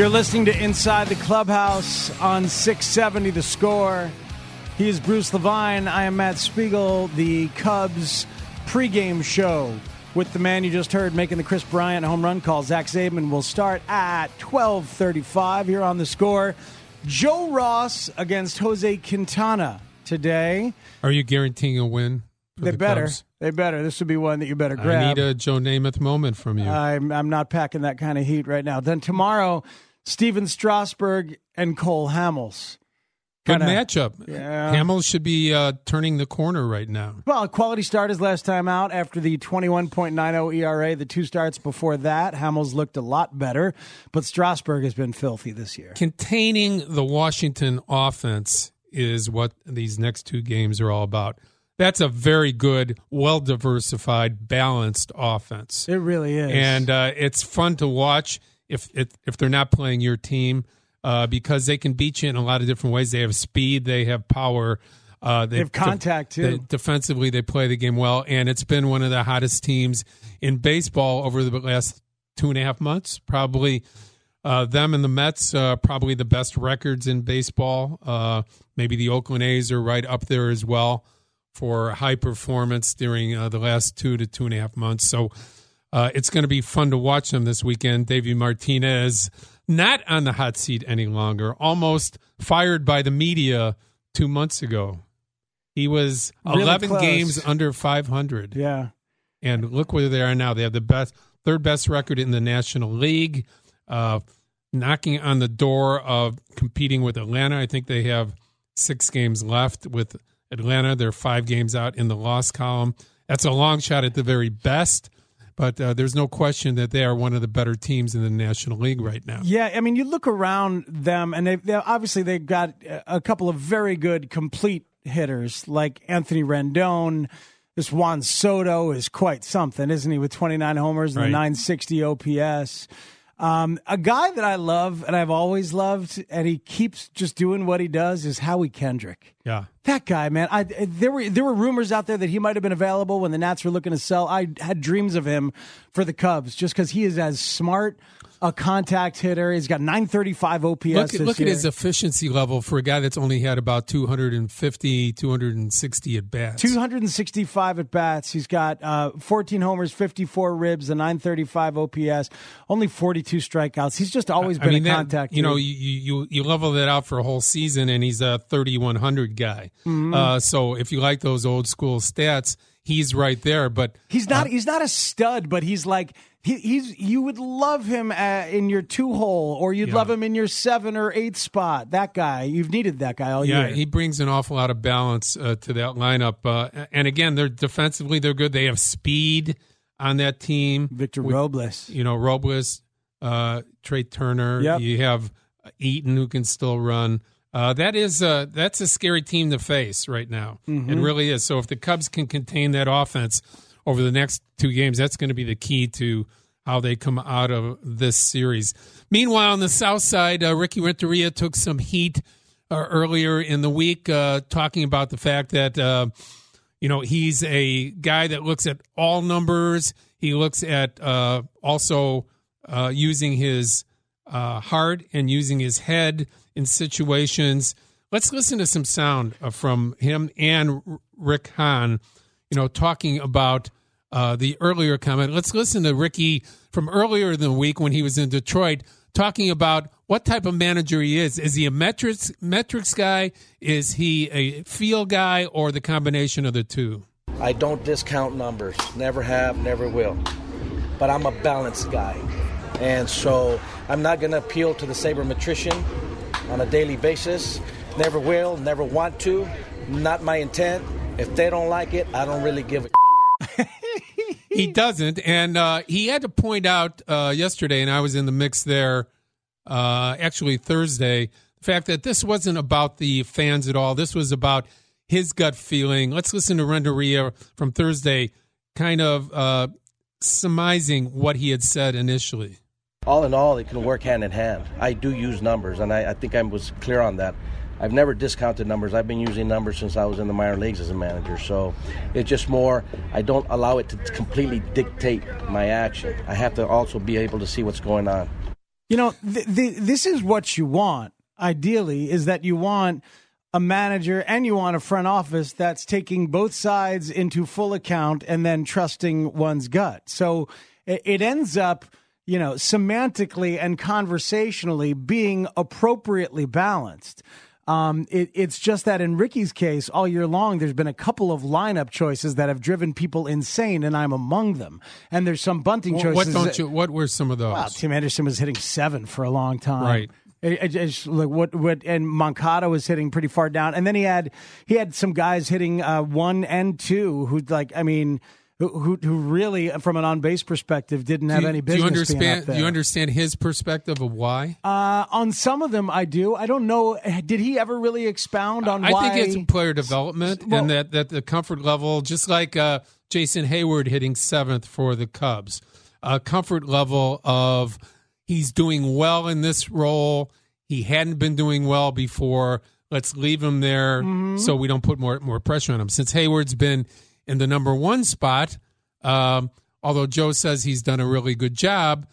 You're listening to Inside the Clubhouse on 670 The Score. He is Bruce Levine. I am Matt Spiegel, the Cubs pregame show with the man you just heard making the Kris Bryant home run call. Zach Zaidman will start at 1235 here on The Score. Joe Ross against Jose Quintana today. Are you guaranteeing a win? They the better. Cubs? They better. This would be one that you better I grab. need a Joe Namath moment from you. I'm, I'm not packing that kind of heat right now. Then tomorrow, Stephen Strasburg and Cole Hamels. Good kinda- matchup. Yeah. Hamels should be uh, turning the corner right now. Well, a quality start his last time out after the 21.90 ERA. The two starts before that, Hamels looked a lot better, but Strasburg has been filthy this year. Containing the Washington offense is what these next two games are all about. That's a very good, well diversified, balanced offense. It really is. and uh, it's fun to watch if if, if they're not playing your team uh, because they can beat you in a lot of different ways. They have speed, they have power, uh, They have contact, too. they- defensively, they play the game well, and it's been one of the hottest teams in baseball over the last two and a half months. Probably uh, them and the Mets, uh, probably the best records in baseball. Uh, maybe the Oakland A's are right up there as well for high performance during uh, the last two to two and a half months. So uh, it's going to be fun to watch them this weekend. Davey Martinez not on the hot seat any longer, almost fired by the media two months ago. He was Really 11 close. games under 500. yeah. And look where they are now. They have the best, third best record in the National League, uh, knocking on the door of competing with Atlanta. I think they have six games left with Atlanta. They're five games out in the loss column. That's a long shot at the very best, but uh, there's no question that they are one of the better teams in the National League right now. Yeah, I mean, you look around them, and they obviously they've got a couple of very good complete hitters like Anthony Rendon. This Juan Soto is quite something, isn't he? With 29 homers and Right. a 960 OPS. Um, a guy that I love and I've always loved, and he keeps just doing what he does, is Howie Kendrick. Yeah. That guy, man. I there were there were rumors out there that he might have been available when the Nats were looking to sell. I had dreams of him for the Cubs just because he is as smart a contact hitter. He's got 935 OPS. Look, look at his efficiency level for a guy that's only had about 250, 260 at bats. 265 at bats. He's got uh, 14 homers, 54 ribs, a 935 OPS, only 42 strikeouts. He's just always been I mean, a that- contact. you know, you, you you level that out for a whole season, and he's a 3100 guy. Mm-hmm. Uh, so if you like those old school stats, he's right there. But He's not. he's not a stud, but he's like he, he's. You would love him uh, in your two hole, or you'd Yeah. love him in your seven or eight spot. That guy, you've needed that guy all yeah, year. Yeah, he brings an awful lot of balance uh, to that lineup. Uh, and again, they're defensively they're good. They have speed on that team. Victor With- Robles. You know, Robles, uh, Trea Turner. Yep. You have Eaton who can still run. Uh, that is uh, that's a scary team to face right now. Mm-hmm. It really is. So if the Cubs can contain that offense over the next two games, that's going to be the key to how they come out of this series. Meanwhile, on the south side, uh, Ricky Renteria took some heat uh, earlier in the week, uh, talking about the fact that uh, you know he's a guy that looks at all numbers. He looks at uh, also uh, using his uh, heart and using his head in situations. Let's listen to some sound uh, from him and Rick Hahn, you know, talking about uh, the earlier comment. Let's listen to Ricky from earlier in the week when he was in Detroit talking about what type of manager he is. Is he a metrics metrics guy? Is he a feel guy or the combination of the two? I don't discount numbers. Never have, never will. But I'm a balanced guy. And so I'm not going to appeal to the sabermetrician on a daily basis. Never will, never want to. Not my intent. If they don't like it, I don't really give a. he doesn't, and uh, he had to point out uh, yesterday, and I was in the mix there. Uh, actually, Thursday, the fact that this wasn't about the fans at all. This was about his gut feeling. Let's listen to Renteria from Thursday, kind of uh, surmising what he had said initially. All in all, it can work hand in hand. I do use numbers, and I, I think I was clear on that. I've never discounted numbers. I've been using numbers since I was in the minor leagues as a manager. So it's just more, I don't allow it to completely dictate my action. I have to also be able to see what's going on. You know, th- th- this is what you want, ideally, is that you want a manager and you want a front office that's taking both sides into full account and then trusting one's gut. So it, it ends up you know, semantically and conversationally being appropriately balanced. Um, it, it's just that in Ricky's case, all year long, there's been a couple of lineup choices that have driven people insane, and I'm among them. And there's some bunting choices. What don't you? What were some of those? Well, Tim Anderson was hitting seven for a long time, right? It, it, like what what and Moncada was hitting pretty far down, and then he had he had some guys hitting uh, one and two who like I mean who, who really, from an on base perspective, didn't have you, any business. Do you understand? Do you understand his perspective of why? Uh, on some of them, I do. I don't know. Did he ever really expound on I why? think it's player development well, and that that the comfort level, just like uh, Jason Heyward hitting seventh for the Cubs, a comfort level of he's doing well in this role. He hadn't been doing well before. Let's leave him there mm-hmm. so we don't put more more pressure on him. Since Heyward's been in the number one spot. Um, although Joe says he's done a really good job,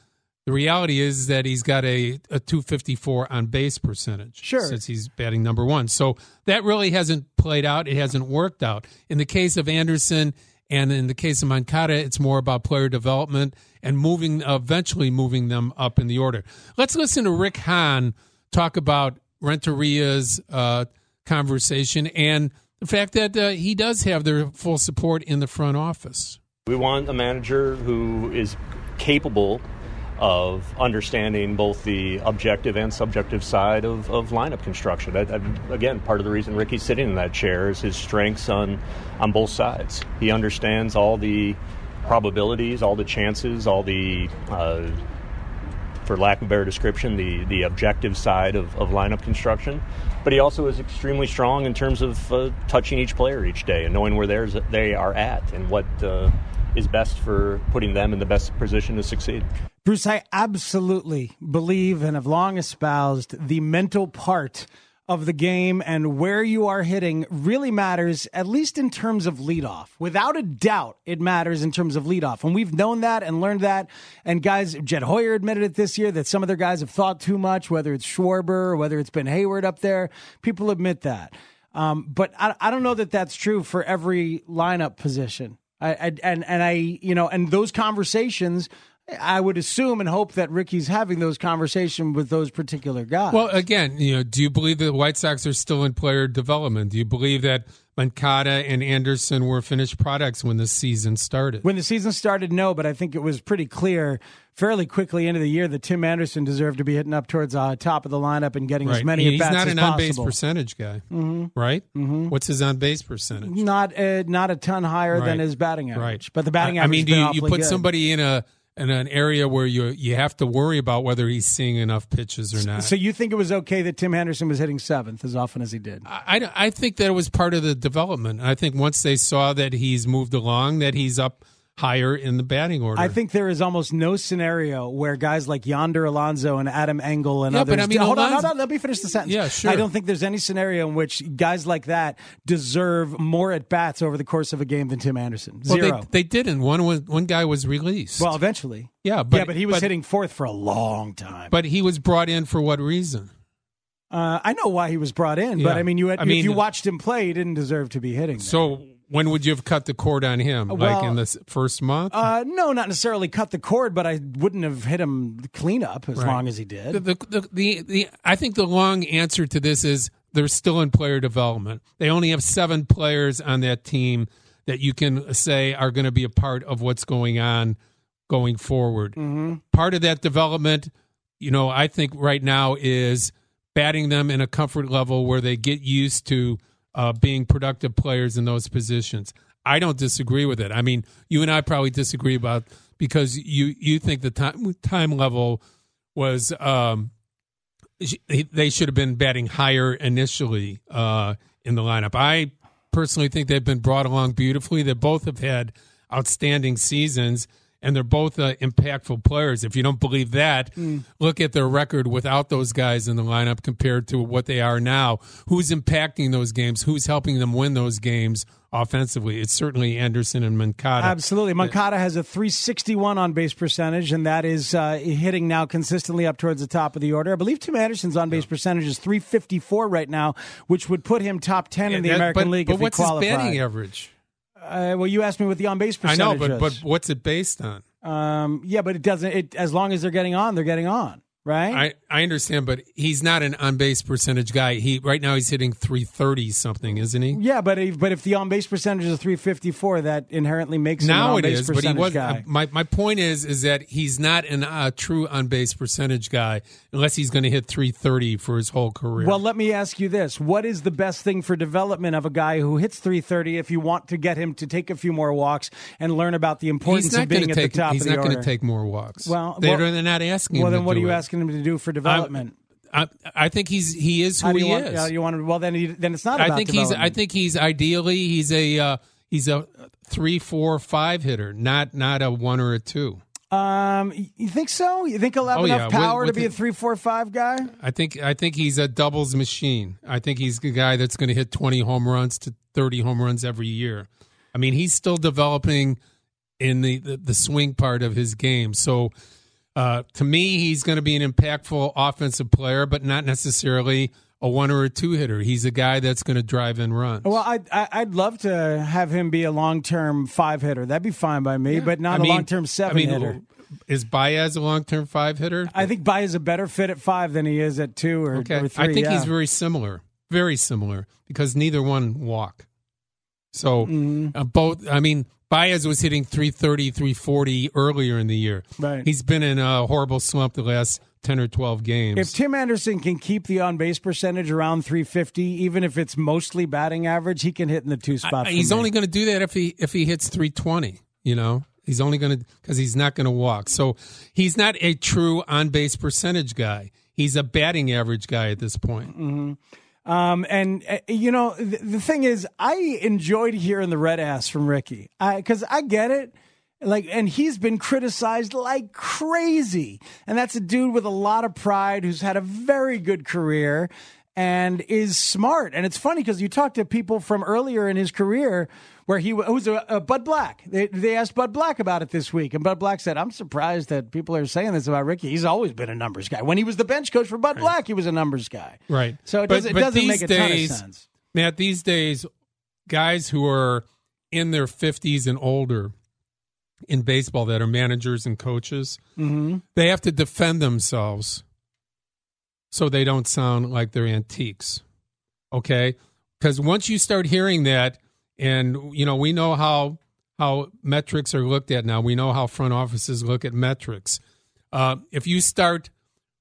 the reality is that he's got a, a 254 on base percentage. Sure. Since he's batting number one. So that really hasn't played out. It hasn't worked out. In the case of Anderson and in the case of Moncada, it's more about player development and moving, eventually moving them up in the order. Let's listen to Rick Hahn talk about Renteria's uh, conversation and the fact that uh, he does have their full support in the front office. We want a manager who is capable of understanding both the objective and subjective side of, of lineup construction. I, I, again, part of the reason Ricky's sitting in that chair is his strengths on, on both sides. He understands all the probabilities, all the chances, all the uh, for lack of a better description, the, the objective side of, of lineup construction. But he also is extremely strong in terms of uh, touching each player each day and knowing where they are at and what uh, is best for putting them in the best position to succeed. Bruce, I absolutely believe and have long espoused the mental part of the game and where you are hitting really matters, at least in terms of leadoff. Without a doubt, it matters in terms of leadoff. And we've known that and learned that. And guys, Jed Hoyer admitted it this year that some of their guys have thought too much, whether it's Schwarber or whether it's been Heyward up there. People admit that. Um, but I, I don't know that that's true for every lineup position. I, I, and and I you know and those conversations I would assume and hope that Ricky's having those conversations with those particular guys. Well, again, you know, do you believe that the White Sox are still in player development? Do you believe that Moncada and Anderson were finished products when the season started? When the season started, no, but I think it was pretty clear fairly quickly into the year that Tim Anderson deserved to be hitting up towards the uh, top of the lineup and getting right. as many He's not an on base percentage guy, mm-hmm. right? Mm-hmm. What's his on base percentage? Not uh, not a ton higher right. than his batting average, right. but the batting average. I mean, do you, you put good. somebody in a in an area where you you have to worry about whether he's seeing enough pitches or not. So you think it was okay that Tim Anderson was hitting seventh as often as he did? I, I think that it was part of the development. I think once they saw that he's moved along, that he's up higher in the batting order. I think there is almost no scenario where guys like Yonder Alonso and Adam Engel and yeah, others. But I mean, hold Alonso, on, hold on, let me finish the sentence. Yeah, sure. I don't think there's any scenario in which guys like that deserve more at bats over the course of a game than Tim Anderson. Zero. Well, they, they, didn't. One was one guy was released. Well, eventually. Yeah, but yeah, but he was but, hitting fourth for a long time. But he was brought in for what reason? Uh, I know why he was brought in, Yeah. but I mean, you had, I mean- if you watched him play, he didn't deserve to be hitting. there. So when would you have cut the cord on him? like in the first month? Uh, no, not necessarily cut the cord, but I wouldn't have hit him clean up as Right. long as he did. the, the, the, the, the, I think the long answer to this is they're still in player development. They only have seven players on that team that you can say are going to be a part of what's going on going forward. Mm-hmm. Part of that development, you know, I think right now is batting them in a comfort level where they get used to uh, being productive players in those positions. I don't disagree with it. I mean, you and I probably disagree about because you you think the time time level was um, they should have been batting higher initially uh, in the lineup. I personally think they've been brought along beautifully. They both have had outstanding seasons and they're both uh, impactful players. If you don't believe that, mm. look at their record without those guys in the lineup compared to what they are now. Who's impacting those games? Who's helping them win those games offensively? It's certainly Anderson and Moncada. Absolutely. Moncada has a 361 on base percentage, and that is uh, hitting now consistently up towards the top of the order. I believe Tim Anderson's on base yeah. percentage is 354 right now, which would put him top 10 yeah, in the that, American but, League but if what's he qualified. his batting average? Uh, well, you asked me what the on base percentage. Is. I know, but but what's it based on? Um, yeah, but it doesn't. It as long as they're getting on, they're getting on right? I, I understand, but he's not an on base percentage guy. He right now he's hitting three thirty something, isn't he? Yeah, but if, but if the on base percentage is three fifty four, that inherently makes now him it is. But he was guy. my my point is is that he's not a uh, true on base percentage guy unless he's going to hit three thirty for his whole career. Well, let me ask you this: What is the best thing for development of a guy who hits three thirty? If you want to get him to take a few more walks and learn about the importance of being at take, the top, he's not going to take more walks. Well, they're, well, they're not asking. Well, then what are you it. asking him to do for development? I, I think he's he is who he want, is. Uh, you want to, well, then he, then it's not. I think he's. I think he's ideally he's a uh, he's a three, four, five hitter, not not a one or a two. Um, you think so? You think he'll have oh, enough yeah. power with, with to be a three, four, five guy? I think I think he's a doubles machine. I think he's the guy that's going to hit twenty home runs to thirty home runs every year. I mean, he's still developing in the, the, the swing part of his game. So uh, to me, he's going to be an impactful offensive player, but not necessarily a one or a two hitter. He's a guy that's going to drive in runs. Well, I'd, I'd love to have him be a long term five hitter. That'd be fine by me, yeah. but not I a long term seven I mean, hitter. Is Baez a long term five hitter? I think Baez is a better fit at five than he is at two or, okay. or three. I think yeah. he's very similar, very similar because neither one walk. So mm-hmm. uh, both, I mean, Baez was hitting 330, 340 earlier in the year. Right. He's been in a horrible slump the last 10 or 12 games. If Tim Anderson can keep the on base percentage around 350, even if it's mostly batting average, he can hit in the two spot. he's me. only going to do that if he if he hits 320, you know. He's only going to because he's not going to walk. So he's not a true on base percentage guy. He's a batting average guy at this point. Mm-hmm. Um, and uh, you know, the, the, thing is, I enjoyed hearing the red ass from Ricky because I, I, get it. Like, and he's been criticized like crazy. And that's a dude with a lot of pride who's had a very good career and is smart. And it's funny because you talk to people from earlier in his career where he was a, a Bud Black. They, they asked Bud Black about it this week, and Bud Black said, "I'm surprised that people are saying this about Ricky. He's always been a numbers guy. When he was the bench coach for Bud right. Black, he was a numbers guy. Right. So it, does, it doesn't make a days, ton of sense. Matt, these days, guys who are in their 50s and older in baseball that are managers and coaches, mm-hmm. they have to defend themselves so they don't sound like they're antiques. Okay? Because once you start hearing that, and you know, we know how how metrics are looked at now. We know how front offices look at metrics. Uh, if you start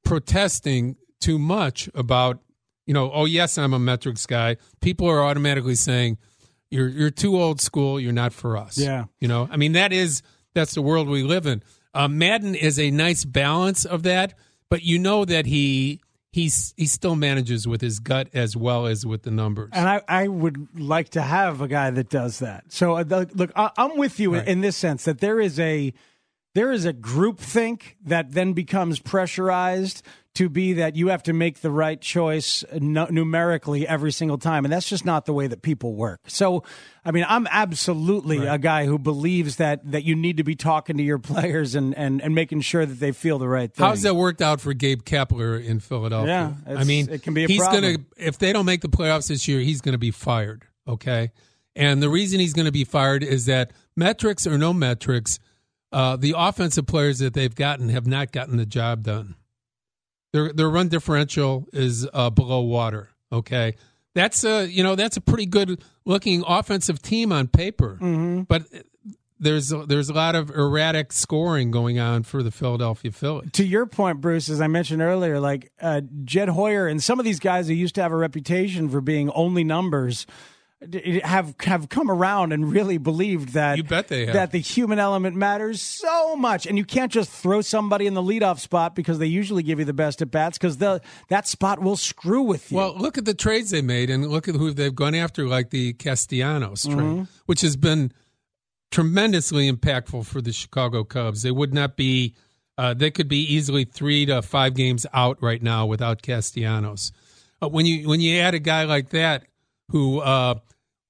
protesting too much about, you know, oh yes, I'm a metrics guy, people are automatically saying you're you're too old school. You're not for us. Yeah, you know, I mean that is that's the world we live in. Uh, Maddon is a nice balance of that, but you know that he he's he still manages with his gut as well as with the numbers. And I, I would like to have a guy that does that. So uh, look, I, am with you right. in this sense that there is a there is a group think that then becomes pressurized to be that you have to make the right choice numerically every single time. And that's just not the way that people work. So, I mean, I'm absolutely right. a guy who believes that, that you need to be talking to your players and, and, and making sure that they feel the right thing. How's that worked out for Gabe Kapler in Philadelphia? Yeah. I mean, it can be a he's problem. Gonna, if they don't make the playoffs this year, he's going to be fired. Okay. And the reason he's going to be fired is that metrics or no metrics, uh, the offensive players that they've gotten have not gotten the job done. Their their run differential is uh, below water. Okay, that's a you know that's a pretty good looking offensive team on paper, mm-hmm. but there's there's a lot of erratic scoring going on for the Philadelphia Phillies. To your point, Bruce, as I mentioned earlier, like uh, Jed Hoyer and some of these guys who used to have a reputation for being only numbers have have come around and really believed that You bet they have. that the human element matters so much, and you can't just throw somebody in the leadoff spot because they usually give you the best at bats because the that spot will screw with you. Well, look at the trades they made, and look at who they've gone after, like the Castellanos trade, which has been tremendously impactful for the Chicago Cubs. They would not be, uh, they could be easily three to five games out right now without Castellanos. Uh, when you when you add a guy like that who uh,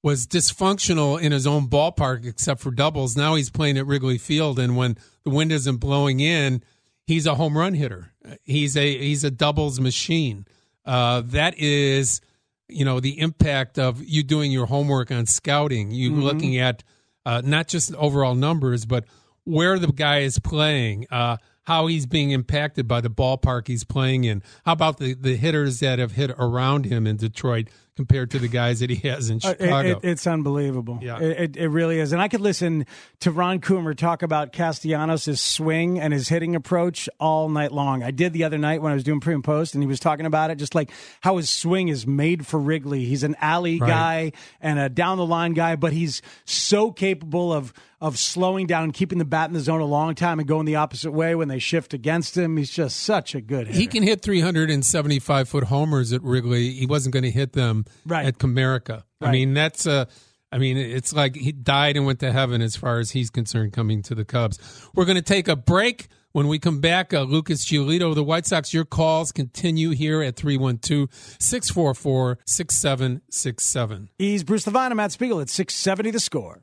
was dysfunctional in his own ballpark except for doubles, now he's playing at Wrigley Field, and when the wind isn't blowing in, he's a home run hitter. He's a he's a doubles machine. Uh, that is, you know, the impact of you doing your homework on scouting. You looking at uh, not just overall numbers, but where the guy is playing, uh, how he's being impacted by the ballpark he's playing in. How about the, the hitters that have hit around him in Detroit compared to the guys that he has in Uh, it- it- it's unbelievable. Yeah. It, it, it really is. And I could listen to Ron Coomer talk about Castellanos' swing and his hitting approach all night long. I did the other night when I was doing pre and post, and he was talking about it, just like how his swing is made for Wrigley. He's an alley Right. guy and a down the line guy, but he's so capable of of slowing down, keeping the bat in the zone a long time, and going the opposite way when they shift against him. He's just such a good hitter. he can hit 375 foot homers at Wrigley. He wasn't going to hit them Right. at Comerica. I mean, that's uh, I mean, it's like he died and went to heaven as far as he's concerned coming to the Cubs. We're going to take a break. When we come back, uh, Lucas Giolito, the White Sox, your calls continue here at 312 644 6767. He's Bruce Levine. I'm Matt Spiegel at 670 the score.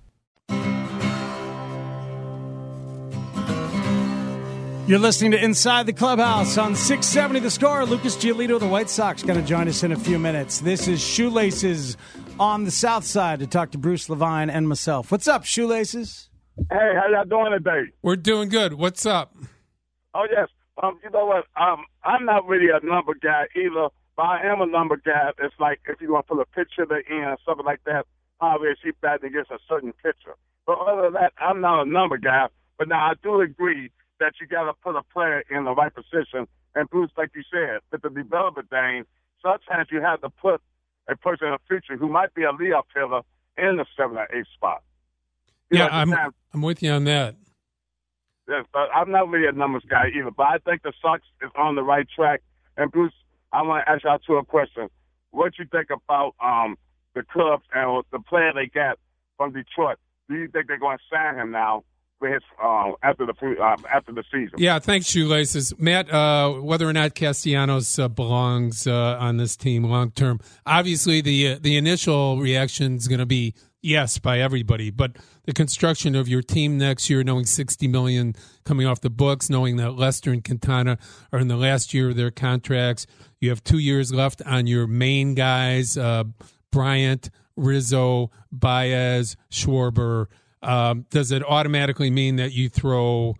You're listening to Inside the Clubhouse on 670 The Score. Lucas Giolito, of the White Sox, going to join us in a few minutes. This is Shoelaces on the South Side to talk to Bruce Levine and myself. What's up, Shoelaces? Hey, how y'all doing today? We're doing good. What's up? Oh yes. Um, you know what? Um, I'm not really a number guy either, but I am a number guy. It's like if you want to put a picture in or something like that, obviously she batting against a certain pitcher. But other than that, I'm not a number guy. But now I do agree that you got to put a player in the right position. And Bruce, like you said, with the development thing, sometimes you have to put a person in the future who might be a leadoff hitter in the seven or eight spot. You Yeah, know, I'm, I'm with you on that. Yes, but I'm not really a numbers guy either. But I think the Sox is on the right track. And Bruce, I want to ask y'all two a question. What you think about um, the Cubs and the player they got from Detroit? Do you think they're going to sign him now his um, after the um, after the season? Yeah, thanks, Shoelaces. Matt, uh, whether or not Castellanos uh, belongs uh, on this team long term, obviously the uh, the initial reaction is going to be yes by everybody, but the construction of your team next year, knowing sixty million coming off the books, knowing that Lester and Quintana are in the last year of their contracts, you have two years left on your main guys, uh, Bryant, Rizzo, Baez, Schwarber. Um, does it automatically mean that you throw?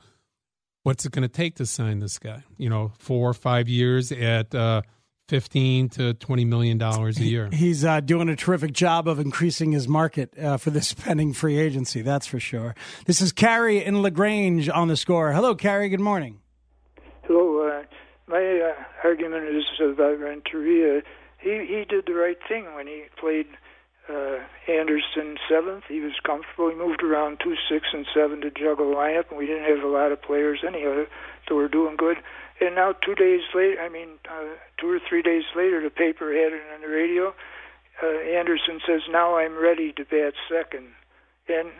what's it going to take to sign this guy? You know, four or five years at uh, fifteen to twenty million dollars a year. He's uh, doing a terrific job of increasing his market uh, for this pending free agency, that's for sure. This is Carrie in LaGrange on the score. Hello, Carrie. Good morning. Hello. Uh, my uh, argument is about Renteria. He he did the right thing when he played uh, Anderson seventh. He was comfortable. He moved around two, six, and seven to juggle the lineup, and we didn't have a lot of players anyhow, so we're doing good. And now two days later, I mean, uh, two or three days later, the paper had it on the radio. Uh, Anderson says, "Now I'm ready to bat second. And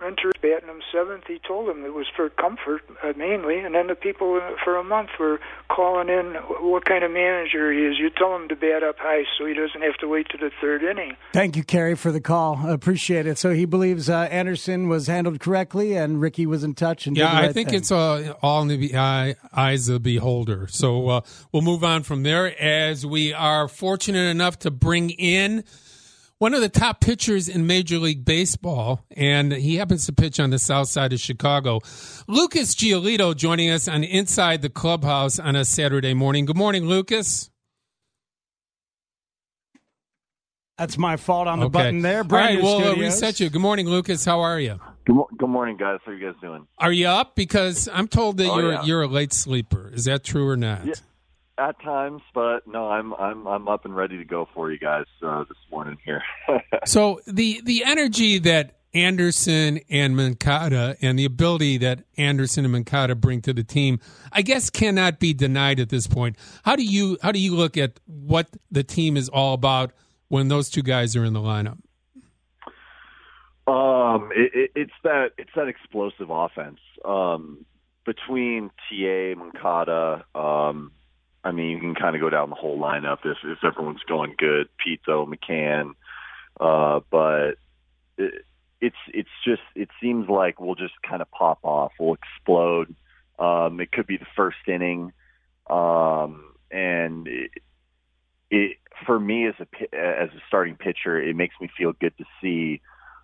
Renteria batting seventh. He told them it was for comfort uh, mainly, and then the people uh, for a month were calling in what kind of manager he is. You tell him to bat up high so he doesn't have to wait to the third inning. Thank you, Kerry, for the call. I appreciate it. So he believes uh, Anderson was handled correctly and Ricky was in touch. And yeah, right I think thing. it's uh, all in the eye, eyes of the beholder. So uh, we'll move on from there as we are fortunate enough to bring in one of the top pitchers in Major League Baseball, and he happens to pitch on the south side of Chicago. Lucas Giolito joining us on Inside the Clubhouse on a Saturday morning. Good morning, Lucas. That's my fault on the Okay. button there. All Brand right, we'll uh, reset you. Good morning, Lucas. How are you? Good, mo- good morning, guys. How are you guys doing? Are you up? Because I'm told that Oh, you're yeah. you're a late sleeper. Is that true or not? Yeah. At times, but no, I'm I'm I'm up and ready to go for you guys uh, this morning here. So the the energy that Anderson and Moncada and the ability that Anderson and Moncada bring to the team, I guess cannot be denied at this point. How do you how do you look at what the team is all about when those two guys are in the lineup? um, it, it, it's that it's that explosive offense um, between Ta Moncada. Um, I mean, you can kind of go down the whole lineup if if everyone's going good. Pito, McCann, uh, but it, it's it's just it seems like we'll just kind of pop off. We'll explode. Um, it could be the first inning, um, and it, it for me as a as a starting pitcher, it makes me feel good to see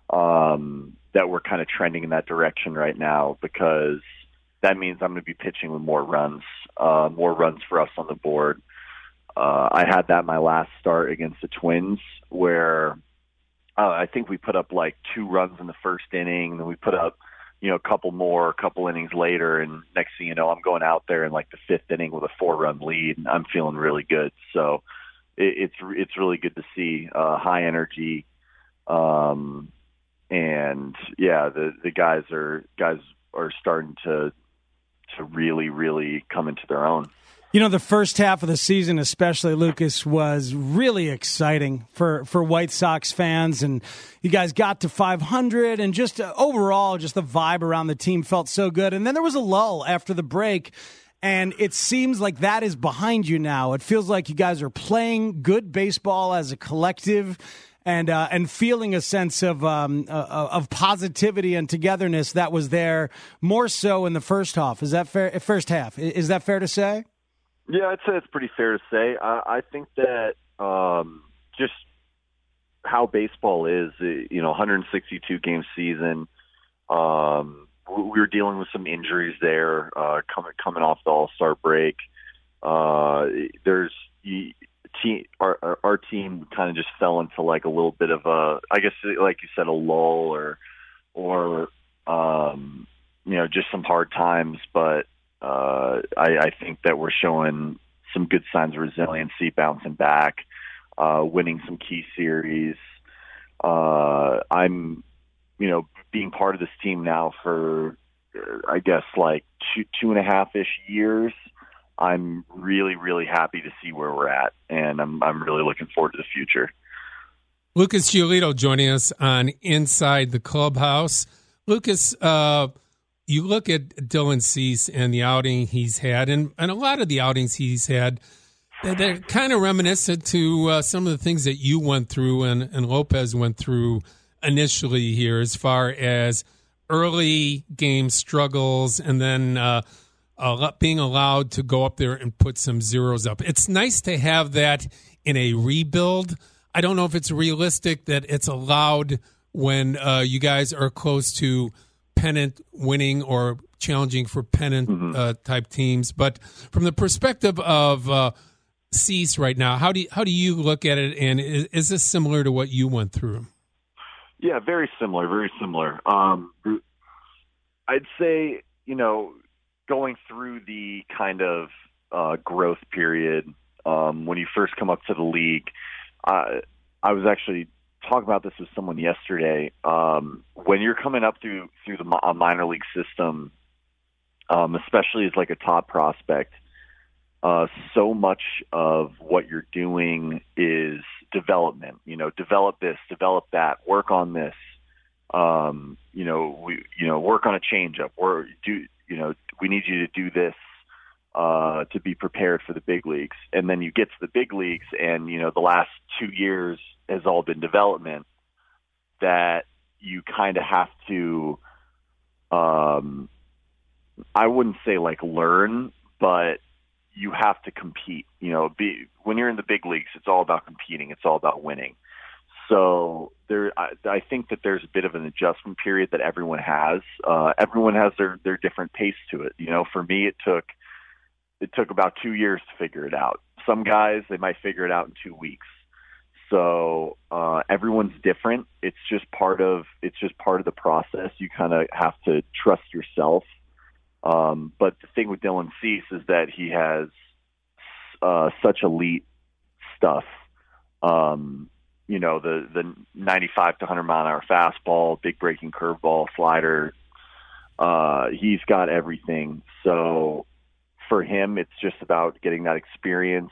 um, that we're kind of trending in that direction right now because that means I'm going to be pitching with more runs, uh, more runs for us on the board. Uh, I had that my last start against the Twins where uh, I think we put up like two runs in the first inning, then we put up you know a couple more, a couple innings later, and next thing you know, I'm going out there in like the fifth inning with a four run lead, and I'm feeling really good. So it, it's it's really good to see uh, high energy. Um, and yeah, the the guys are guys are starting to to really really come into their own. You know, the first half of the season, especially Lucas, was really exciting for, for White Sox fans. And you guys got to 500, and just uh, overall, just the vibe around the team felt so good. And then there was a lull after the break. And it seems like that is behind you now. It feels like you guys are playing good baseball as a collective and uh, and feeling a sense of um, uh, of positivity and togetherness that was there more so in the first half. Is that fair? First half is that fair to say? Yeah, I'd say it's pretty fair to say. I, I think that um, just how baseball is, uh, you know, 162 game season. Um, we we were dealing with some injuries there, uh, coming coming off the All Star break. Uh, there's team, our, our our team kind of just fell into like a little bit of a, I guess, like you said, a lull or or um, you know, just some hard times, but uh, I, I think that we're showing some good signs of resiliency, bouncing back, uh, winning some key series. Uh, I'm, you know, being part of this team now for, I guess, like two two and a half ish years. I'm really, really happy to see where we're at, and I'm I'm really looking forward to the future. Lucas Giolito joining us on Inside the Clubhouse. Lucas, uh, you look at Dylan Cease and the outing he's had, and, and a lot of the outings he's had, they're, they're kind of reminiscent to uh, some of the things that you went through and, and Lopez went through initially here, as far as early game struggles and then uh, uh, being allowed to go up there and put some zeros up. It's nice to have that in a rebuild. I don't know if it's realistic that it's allowed when uh, you guys are close to pennant winning or challenging for pennant uh, type teams. But from the perspective of uh, Cease right now, how do you, how do you look at it? And is, is this similar to what you went through? Yeah, very similar, very similar. Um, I'd say, you know, going through the kind of uh, growth period um, when you first come up to the league, uh, I was actually talking about this with someone yesterday. Um, when you're coming up through through the a minor league system, um, especially as like a top prospect, uh, so much of what you're doing is development. You know, develop this, develop that, work on this. Um, you know, we, you know, work on a changeup or do, you know, we need you to do this uh, to be prepared for the big leagues. And then you get to the big leagues, and you know, the last two years has all been development. That you kind of have to, um, I wouldn't say like learn, but you have to compete. You know, be when you're in the big leagues, it's all about competing. It's all about winning. So there, I, I think that there's a bit of an adjustment period that everyone has. Uh, everyone has their their different pace to it. You know, for me, it took it took about two years to figure it out. Some guys they might figure it out in two weeks. So uh, everyone's different. It's just part of it's just part of the process. You kind of have to trust yourself. Um, but the thing with Dylan Cease is that he has uh, such elite stuff. Um, you know the the 95 to 100 mile an hour fastball, big breaking curveball, slider. Uh, he's got everything. So for him, it's just about getting that experience,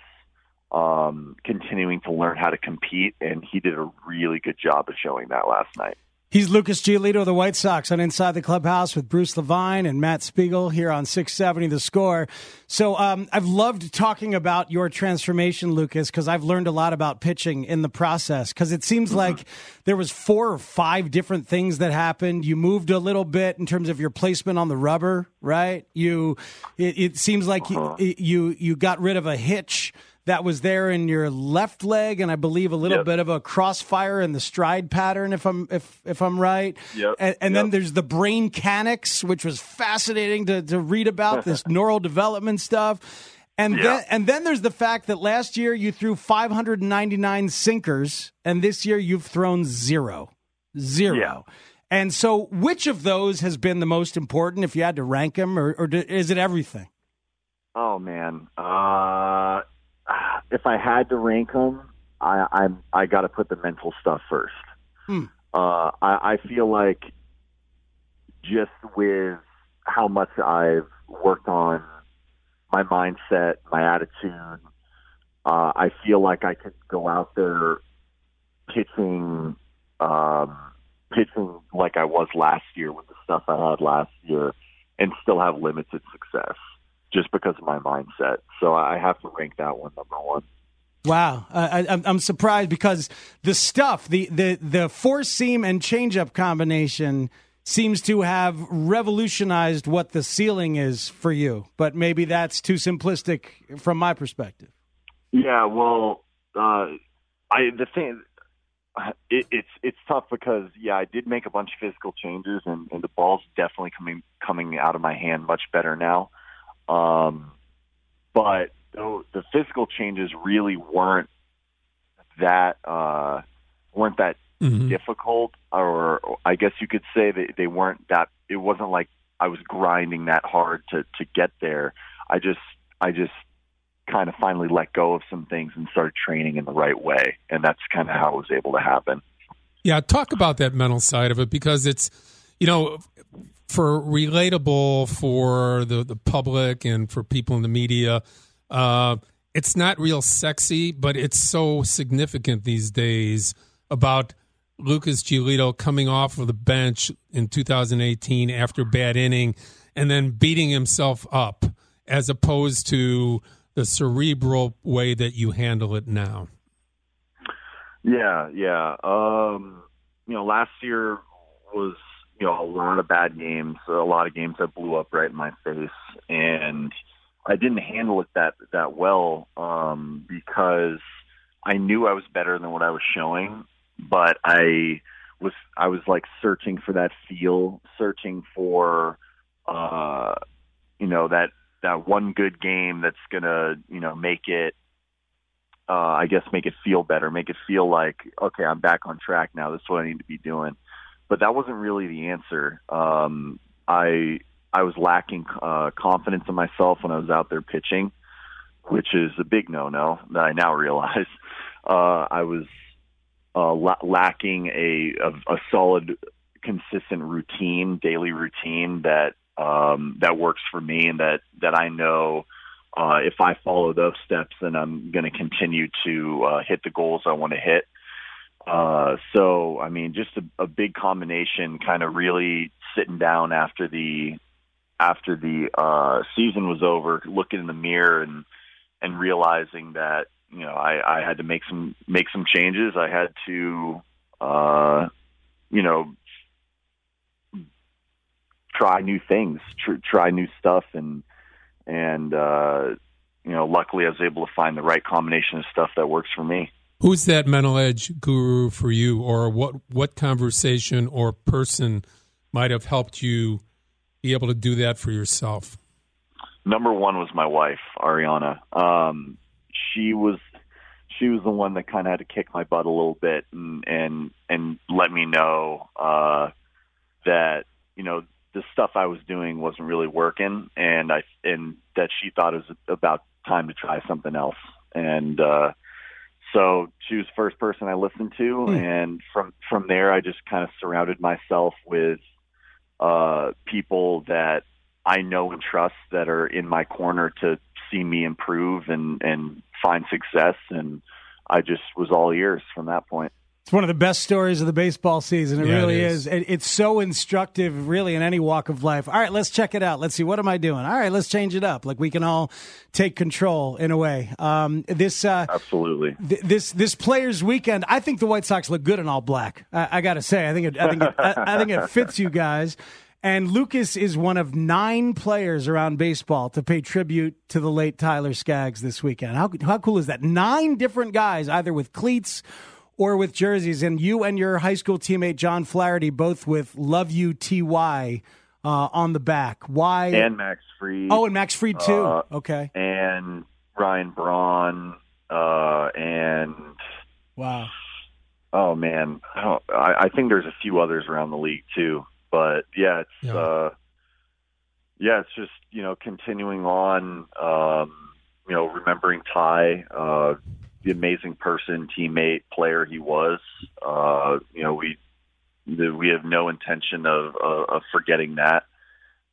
um, continuing to learn how to compete, and he did a really good job of showing that last night. He's Lucas Giolito of the White Sox on Inside the Clubhouse with Bruce Levine and Matt Spiegel here on 670 The Score. So um, I've loved talking about your transformation, Lucas, because I've learned a lot about pitching in the process. Because it seems mm-hmm. like there was four or five different things that happened. You moved a little bit in terms of your placement on the rubber, right? You, it, it seems like uh-huh. you, you you got rid of a hitch that was there in your left leg, and I believe a little yep. bit of a crossfire in the stride pattern, if I'm if if I'm right. Yep. And, and yep. then there's the brain canics, which was fascinating to to read about this neural development stuff. And then and then there's the fact that last year you threw 599 sinkers, and this year you've thrown zero, zero. Yeah. And so, which of those has been the most important, if you had to rank them, or, or is it everything? Oh man, uh, if I had to rank them, I I'm I got to put the mental stuff first. Hmm. Uh, I, I feel like just with how much I've worked on my mindset, my attitude, uh, I feel like I could go out there pitching, um, pitching like I was last year with the stuff I had last year, and still have limited success just because of my mindset. So I have to rank that one number one. Wow, uh, I, am surprised because the stuff, the the the four seam and changeup combination seems to have revolutionized what the ceiling is for you. But maybe that's too simplistic from my perspective. Yeah, well, uh, I the thing it, it's it's tough because yeah, I did make a bunch of physical changes, and, and the ball's definitely coming coming out of my hand much better now. Um, but the physical changes really weren't that uh, weren't that mm-hmm. difficult, or, or I guess you could say that they weren't that. It wasn't like I was grinding that hard to to get there. I just I just kind of finally let go of some things and started training in the right way, and that's kind of how it was able to happen. Yeah, talk about that mental side of it because it's you know for relatable for the, the public and for people in the media. Uh, it's not real sexy, but it's so significant these days about Lucas Giolito coming off of the bench in 2018 after bad inning and then beating himself up as opposed to the cerebral way that you handle it now. Yeah, yeah. Um, you know, last year was you know, a lot of bad games, a lot of games that blew up right in my face, and I didn't handle it that that well um, because I knew I was better than what I was showing, but I was I was like searching for that feel, searching for uh, you know that that one good game that's gonna you know make it uh, I guess make it feel better, make it feel like okay, I'm back on track now. This is what I need to be doing but that wasn't really the answer. Um, I I was lacking uh, confidence in myself when I was out there pitching, which is a big no-no that I now realize. Uh, I was uh, la- lacking a, a a solid, consistent routine, daily routine that um, that works for me, and that that I know. Uh, if I follow those steps, then I'm going to continue to uh, hit the goals I want to hit. Uh, so I mean, just a, a big combination, kind of really sitting down after the after the uh, season was over, looking in the mirror and and realizing that you know I, I had to make some make some changes. I had to uh, you know try new things, tr- try new stuff, and and uh, you know, luckily I was able to find the right combination of stuff that works for me. Who's that mental edge guru for you, or what what conversation or person might have helped you be able to do that for yourself? Number one was my wife, Ariana. Um, she was she was the one that kind of had to kick my butt a little bit and and and let me know uh, that you know the stuff I was doing wasn't really working, and I and that she thought it was about time to try something else. And uh, so she was the first person I listened to, Hmm. and from from there I just kind of surrounded myself with uh, people that I know and trust that are in my corner to see me improve and and find success. And I just was all ears from that point. It's one of the best stories of the baseball season. It Yeah, really is. is. It, it's so instructive, really, in any walk of life. All right, let's check it out. Let's see. What am I doing? All right, let's change it up. Like we can all take control in a way. Um, this uh, Absolutely. th- this this players' weekend. I think the White Sox look good in all black. I, I got to say, I think it, I think it, I, I think it fits you guys. And Lucas is one of nine players around baseball to pay tribute to the late Tyler Skaggs this weekend. How how cool is that? Nine different guys, either with cleats or with jerseys, and you and your high school teammate John Flaherty both with "Love You Ty" uh, on the back. Why? And Max Fried. oh, and Max Fried too. Uh, okay. and Ryan Braun, uh, and Wow. oh man, I, I, I think there's a few others around the league too. But yeah, it's Yeah. uh, yeah, it's just you know continuing on, um, you know, remembering Ty, uh, the amazing person, teammate, player he was. Uh, you know, we we have no intention of, of of forgetting that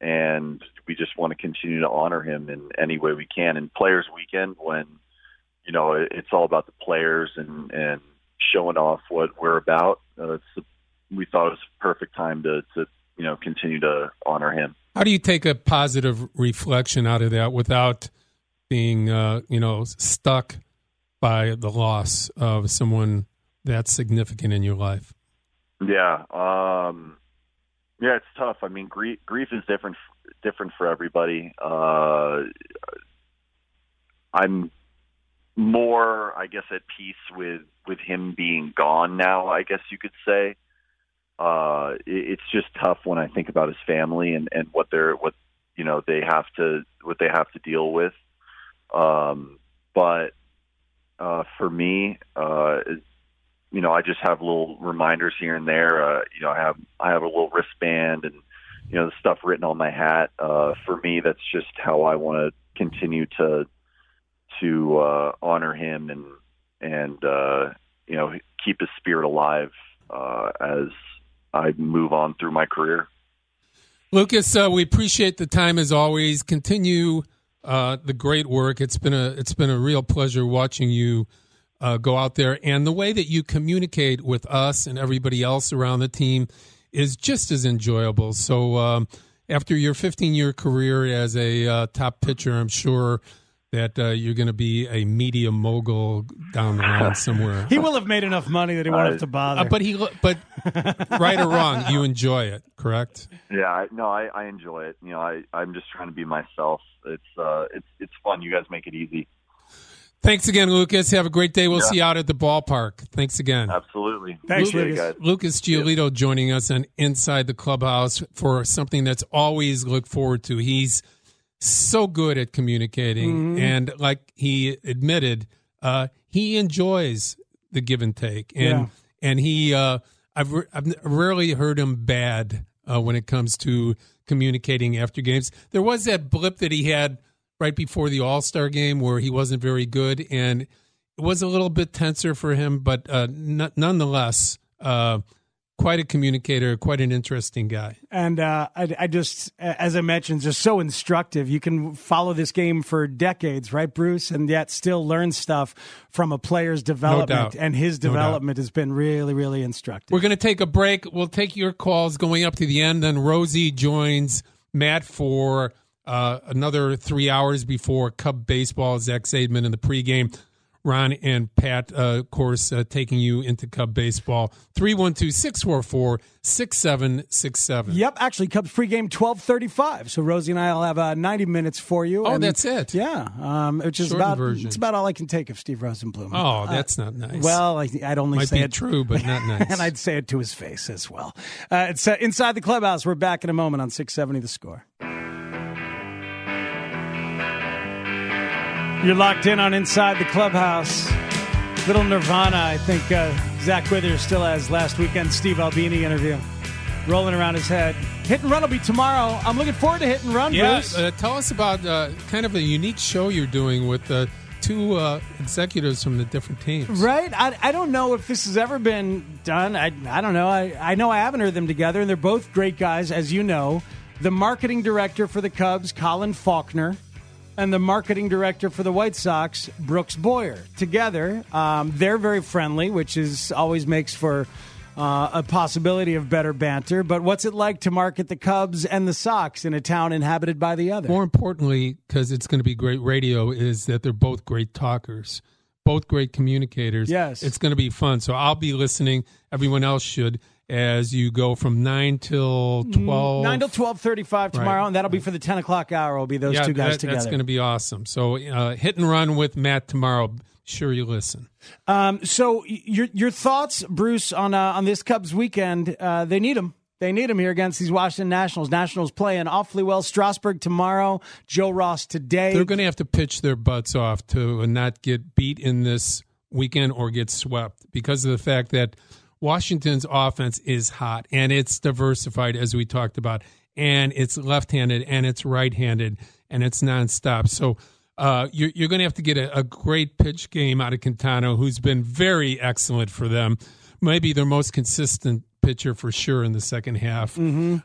and we just want to continue to honor him in any way we can. And Players Weekend, when you know it's all about the players and and showing off what we're about, uh, it's we thought it was a perfect time to to you know continue to honor him. How do you take a positive reflection out of that without being, uh, you know, stuck by the loss of someone that's significant in your life? Yeah, um, yeah, it's tough. I mean, grief grief is different different for everybody. Uh, I'm more, I guess, at peace with with him being gone now. I guess you could say. Uh, it, it's just tough when I think about his family and and what they're what you know they have to what they have to deal with. Um, but uh, for me, uh, you know, I just have little reminders here and there. Uh, you know, I have I have a little wristband and you know the stuff written on my hat. Uh, for me, that's just how I want to continue to to uh, honor him and and uh, you know keep his spirit alive uh, as I move on through my career. Lucas, uh, we appreciate the time as always. Continue uh, the great work. It's been a it's been a real pleasure watching you uh, go out there, and the way that you communicate with us and everybody else around the team is just as enjoyable. So, um, after your 15 year career as a uh, top pitcher, I'm sure that uh, you're going to be a media mogul down the line somewhere. He will have made enough money that he won't Uh, have to bother. Uh, but he, but right or wrong, you enjoy it, correct? Yeah, I, no, I, I enjoy it. You know, I I'm just trying to be myself. It's uh, it's it's fun. You guys make it easy. Thanks again, Lucas. Have a great day. We'll Yeah. see you out at the ballpark. Thanks again. Absolutely. Thanks, Appreciate Lucas. guys. Lucas Giolito joining us on Inside the Clubhouse for something that's always looked forward to. He's so good at communicating, and like he admitted, uh, he enjoys the give and take, and Yeah. and he, uh, I've re- I've rarely heard him bad uh, when it comes to communicating after games. There was that blip that he had right before the All Star game where he wasn't very good, and it was a little bit tenser for him, but uh, n- nonetheless, uh, quite a communicator, quite an interesting guy. And uh, I, I, just, as I mentioned, just so instructive. You can follow this game for decades, right, Bruce, and yet still learn stuff from a player's development. No and his development no has been really, really instructive. We're going to take a break. We'll take your calls going up to the end. Then Rosie joins Matt for uh, another three hours before Cub baseball. Zach Zaidman in the pregame. Ron and Pat, uh, of course, uh, taking you into Cub baseball. 312 644 6767. Yep, actually, Cubs pregame 1235. So Rosie and I will have uh, 90 minutes for you. Oh, and, that's it? Yeah, um, which is about version. it's about all I can take of Steve Rosenbloom. Oh, that's not nice. Well, I, would only Might say be it true, but not nice. and I'd say it to his face as well. Uh, it's uh, Inside the Clubhouse. We're back in a moment on 670 The Score. You're locked in on Inside the Clubhouse. Little Nirvana, I think uh, Zach Withers still has last weekend Steve Albini interview rolling around his head. Hit and Run will be tomorrow. I'm looking forward to Hit and Run, yeah, Bruce. uh, tell us about uh, kind of a unique show you're doing with uh, two uh, executives from the different teams. Right? I, I don't know if this has ever been done. I, I don't know. I, I know I haven't heard them together, and they're both great guys, as you know. The marketing director for the Cubs, Colin Faulkner, and the marketing director for the White Sox, Brooks Boyer. Together, um, they're very friendly, which is always makes for uh, a possibility of better banter. But what's it like to market the Cubs and the Sox in a town inhabited by the other? More importantly, because it's going to be great radio, is that they're both great talkers, both great communicators. Yes. It's going to be fun. So I'll be listening. Everyone else should as you go from nine till twelve. Nine till twelve thirty-five tomorrow, Right. and that'll be for the ten o'clock hour. Will be those yeah, two guys that- together. That's going to be awesome. So uh, hit and run with Matt tomorrow. Sure, you listen. Um, so your your thoughts, Bruce, on uh, on this Cubs weekend? Uh, they need them. They need them here against these Washington Nationals. Nationals playing awfully well. Strasburg tomorrow. Joe Ross today. They're going to have to pitch their butts off to not get beat in this weekend or get swept because of the fact that Washington's offense is hot and it's diversified, as we talked about, and it's left handed and it's right handed and it's nonstop. So uh, you're, you're going to have to get a, a great pitch game out of Quintana, who's been very excellent for them. Maybe their most consistent pitcher for sure in the second half.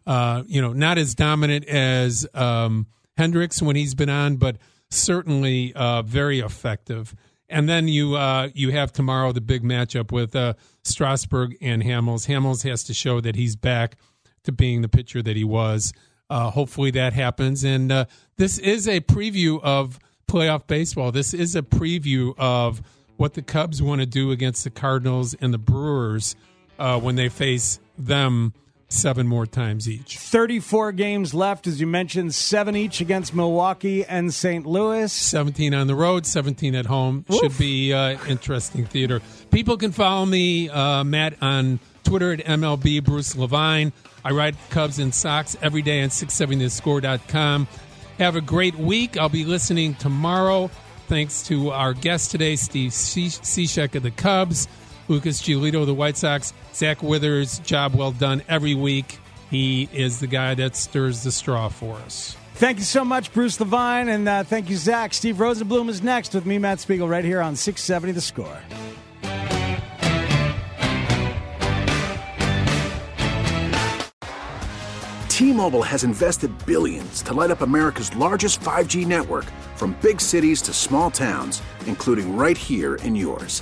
Uh, you know, not as dominant as um, Hendricks when he's been on, but certainly uh, very effective. And then you uh, you have tomorrow the big matchup with uh, Strasburg and Hamels. Hamels has to show that he's back to being the pitcher that he was. Uh, hopefully that happens. And uh, this is a preview of playoff baseball. This is a preview of what the Cubs want to do against the Cardinals and the Brewers uh, when they face them seven more times each. 34 games left, as you mentioned, seven each against Milwaukee and St. Louis. 17 on the road, 17 at home. Should be uh, interesting theater. People can follow me, uh, Matt, on Twitter at MLB Bruce Levine. I write Cubs and Sox every day on 670thescore.com. Have a great week. I'll be listening tomorrow. Thanks to our guest today, Steve Cishek of the Cubs, Lucas Giolito of the White Sox, Zach Withers. Job well done every week. He is the guy that stirs the straw for us. Thank you so much, Bruce Levine, and uh, thank you, Zach. Steve Rosenbloom is next with me, Matt Spiegel, right here on 670 The Score. T-Mobile has invested billions to light up America's largest 5G network from big cities to small towns, including right here in yours.